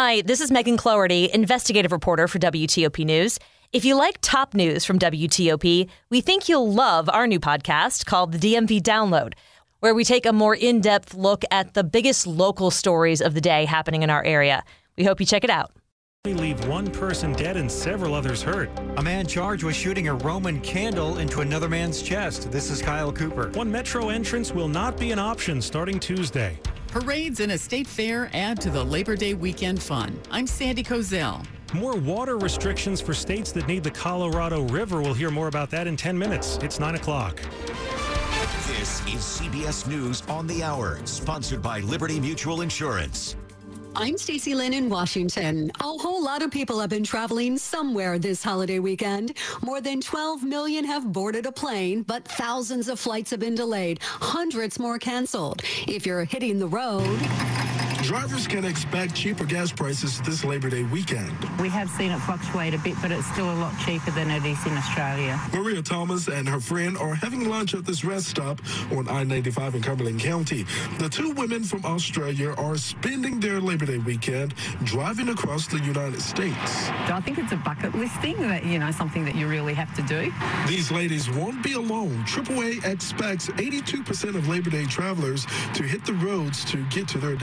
Hi, this is Megan Cloherty, investigative reporter for WTOP News. If you like top news from WTOP, we think you'll love our new podcast called the DMV Download, where we take a more in depth look at the biggest local stories of the day happening in our area. We hope you check it out. We leave one person dead and several others hurt. A man charged with shooting a Roman candle into another man's chest. This is Kyle Cooper. One metro entrance will not be an option starting Tuesday. Parades and a state fair add to the Labor Day weekend fun. I'm Sandy Kozel. More water restrictions for states that need the Colorado River. We'll hear more about that in 10 minutes. It's 9 o'clock. This is CBS News on the Hour, sponsored by Liberty Mutual Insurance. I'm Stacy Lynn in Washington. A whole lot of people have been traveling somewhere this holiday weekend. More than 12 million have boarded a plane, but thousands of flights have been delayed, hundreds more canceled. If you're hitting the road, Drivers can expect cheaper gas prices this Labor Day weekend. We have seen it fluctuate a bit, but it's still a lot cheaper than it is in Australia. Maria Thomas and her friend are having lunch at this rest stop on I-95 in Cumberland County. The two women from Australia are spending their Labor Day weekend driving across the United States. I think it's a bucket list thing that, you know, something that you really have to do. These ladies won't be alone. AAA expects 82% of Labor Day travelers to hit the roads to get to their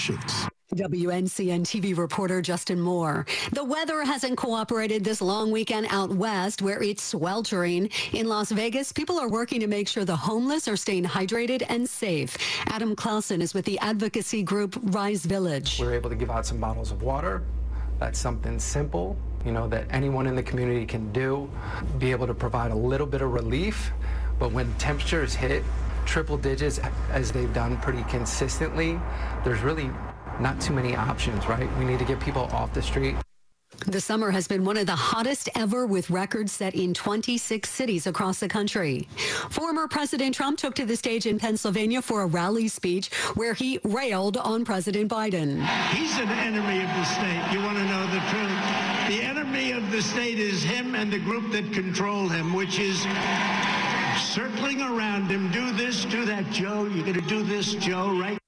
destinations. WNCN TV reporter Justin Moore. The weather hasn't cooperated this long weekend out west where it's sweltering. In Las Vegas, people are working to make sure the homeless are staying hydrated and safe. Adam Clausen is with the advocacy group Rise Village. We're able to give out some bottles of water. That's something simple, you know, that anyone in the community can do. Be able to provide a little bit of relief. But when temperatures hit triple digits as they've done pretty consistently, there's really not too many options, right? We need to get people off the street. The summer has been one of the hottest ever with records set in 26 cities across the country. Former President Trump took to the stage in Pennsylvania for a rally speech where he railed on President Biden. He's an enemy of the state. You want to know the truth? The enemy of the state is him and the group that control him, which is circling around him. Do this, do that, Joe. You're going to do this, Joe, right?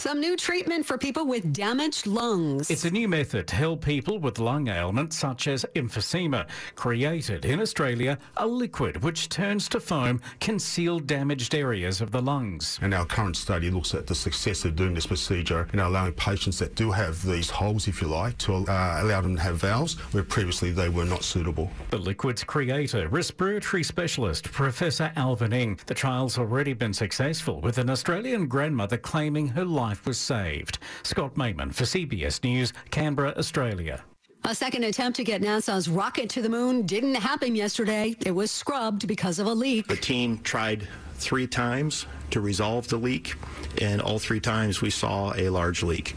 Some new treatment for people with damaged lungs. It's a new method to help people with lung ailments such as emphysema. Created in Australia, a liquid which turns to foam can seal damaged areas of the lungs. And our current study looks at the success of doing this procedure and allowing patients that do have these holes, if you like, to uh, allow them to have valves where previously they were not suitable. The liquid's creator, respiratory specialist Professor Alvin Ing. The trial's already been successful with an Australian grandmother claiming her life was saved. Scott Mayman for CBS News, Canberra, Australia. A second attempt to get NASA's rocket to the moon didn't happen yesterday. It was scrubbed because of a leak. The team tried three times to resolve the leak, and all three times we saw a large leak.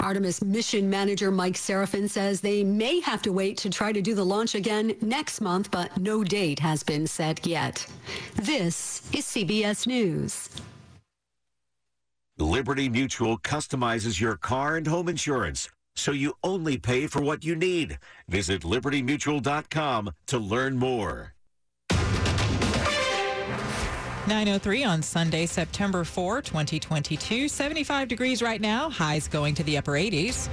Artemis mission manager Mike Sarafin says they may have to wait to try to do the launch again next month, but no date has been set yet. This is CBS News. Liberty Mutual customizes your car and home insurance so you only pay for what you need. Visit libertymutual.com to learn more. 903 on Sunday, September 4, 2022. 75 degrees right now. Highs going to the upper 80s.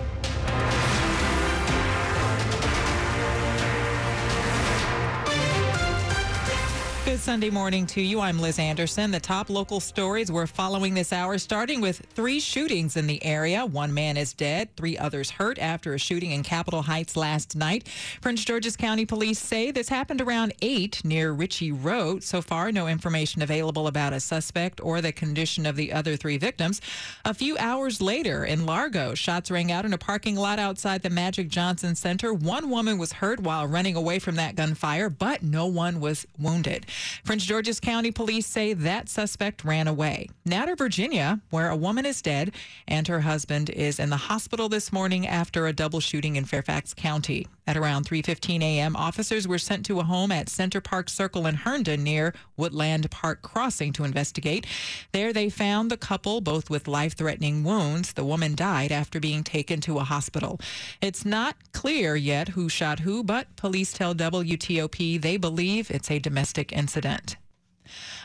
Sunday morning to you. I'm Liz Anderson. The top local stories we're following this hour, starting with three shootings in the area. One man is dead, three others hurt after a shooting in Capitol Heights last night. Prince George's County Police say this happened around 8 near Ritchie Road. So far, no information available about a suspect or the condition of the other three victims. A few hours later in Largo, shots rang out in a parking lot outside the Magic Johnson Center. One woman was hurt while running away from that gunfire, but no one was wounded. Prince George's County police say that suspect ran away. To Virginia, where a woman is dead and her husband is in the hospital this morning after a double shooting in Fairfax County. At around 3:15 a.m., officers were sent to a home at Center Park Circle in Herndon near Woodland Park Crossing to investigate. There they found the couple both with life-threatening wounds. The woman died after being taken to a hospital. It's not clear yet who shot who, but police tell WTOP they believe it's a domestic incident.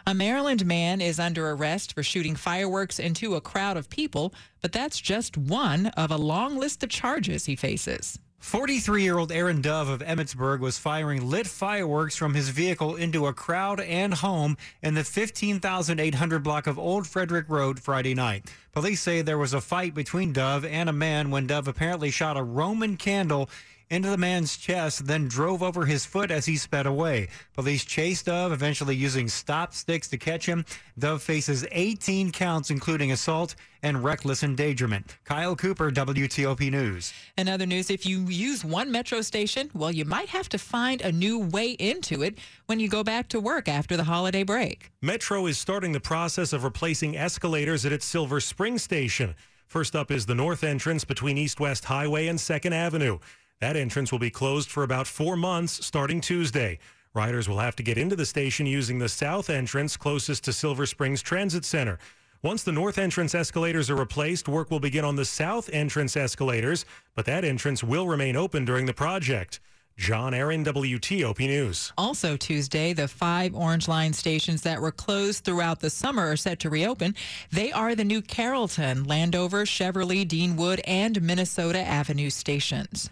A Maryland man is under arrest for shooting fireworks into a crowd of people, but that's just one of a long list of charges he faces. 43 year old Aaron Dove of Emmitsburg was firing lit fireworks from his vehicle into a crowd and home in the 15,800 block of Old Frederick Road Friday night. Police say there was a fight between Dove and a man when Dove apparently shot a Roman candle into the man's chest, then drove over his foot as he sped away. Police chased Dove, eventually using stop sticks to catch him. Dove faces 18 counts, including assault and reckless endangerment. Kyle Cooper, WTOP News. In other news, if you use one metro station, well, you might have to find a new way into it when you go back to work after the holiday break. Metro is starting the process of replacing escalators at its Silver Spring station. First up is the north entrance between East West Highway and 2nd Avenue. That entrance will be closed for about four months starting Tuesday. Riders will have to get into the station using the south entrance closest to Silver Springs Transit Center. Once the north entrance escalators are replaced, work will begin on the south entrance escalators, but that entrance will remain open during the project. John Aaron, WTOP News. Also Tuesday, the five Orange Line stations that were closed throughout the summer are set to reopen. They are the new Carrollton, Landover, Cheverly, Deanwood, and Minnesota Avenue stations.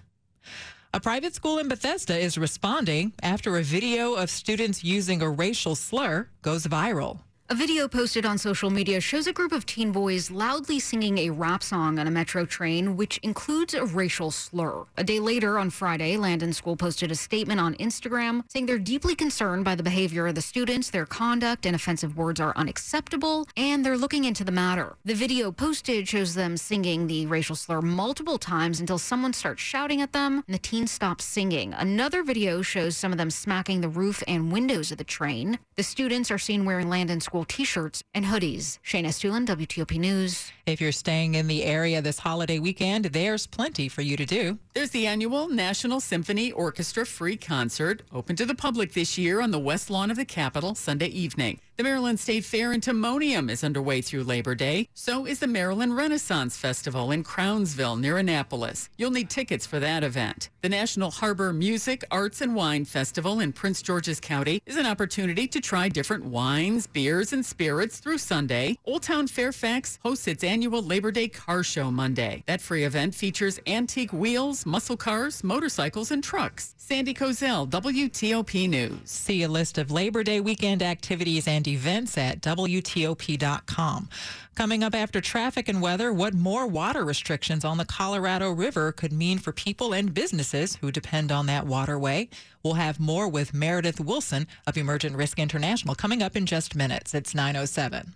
A private school in Bethesda is responding after a video of students using a racial slur goes viral. A video posted on social media shows a group of teen boys loudly singing a rap song on a metro train, which includes a racial slur. A day later, on Friday, Landon School posted a statement on Instagram saying they're deeply concerned by the behavior of the students, their conduct and offensive words are unacceptable, and they're looking into the matter. The video posted shows them singing the racial slur multiple times until someone starts shouting at them and the teens stop singing. Another video shows some of them smacking the roof and windows of the train. The students are seen wearing Landon School t-shirts and hoodies. Shayna Estulin, WTOP News. If you're staying in the area this holiday weekend, there's plenty for you to do. There's the annual National Symphony Orchestra free concert, open to the public this year on the west lawn of the Capitol Sunday evening. The Maryland State Fair in Timonium is underway through Labor Day. So is the Maryland Renaissance Festival in Crownsville near Annapolis. You'll need tickets for that event. The National Harbor Music, Arts, and Wine Festival in Prince George's County is an opportunity to try different wines, beers, and spirits through Sunday. Old Town Fairfax hosts its annual Labor Day Car Show Monday. That free event features antique wheels, muscle cars, motorcycles, and trucks. Sandy Kozel, WTOP News. See a list of Labor Day weekend activities and events at WTOP.com. Coming up after traffic and weather, what more water restrictions on the Colorado River could mean for people and businesses who depend on that waterway. We'll have more with Meredith Wilson of Emergent Risk International coming up in just minutes. It's 907.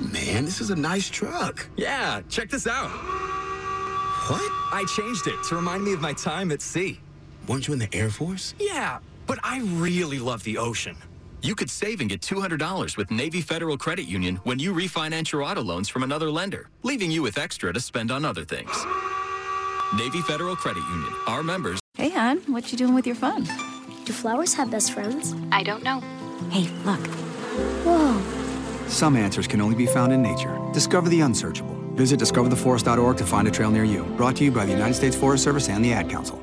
Man, this is a nice truck. Yeah, check this out. What? I changed it to remind me of my time at sea. Weren't you in the Air Force? Yeah, but I really love the ocean. You could save and get $200 with Navy Federal Credit Union when you refinance your auto loans from another lender, leaving you with extra to spend on other things. Navy Federal Credit Union. Our members. Hey, hon, what you doing with your phone? Do flowers have best friends? I don't know. Hey, look. Whoa. Some answers can only be found in nature. Discover the unsearchable. Visit discovertheforest.org to find a trail near you. Brought to you by the United States Forest Service and the Ad Council.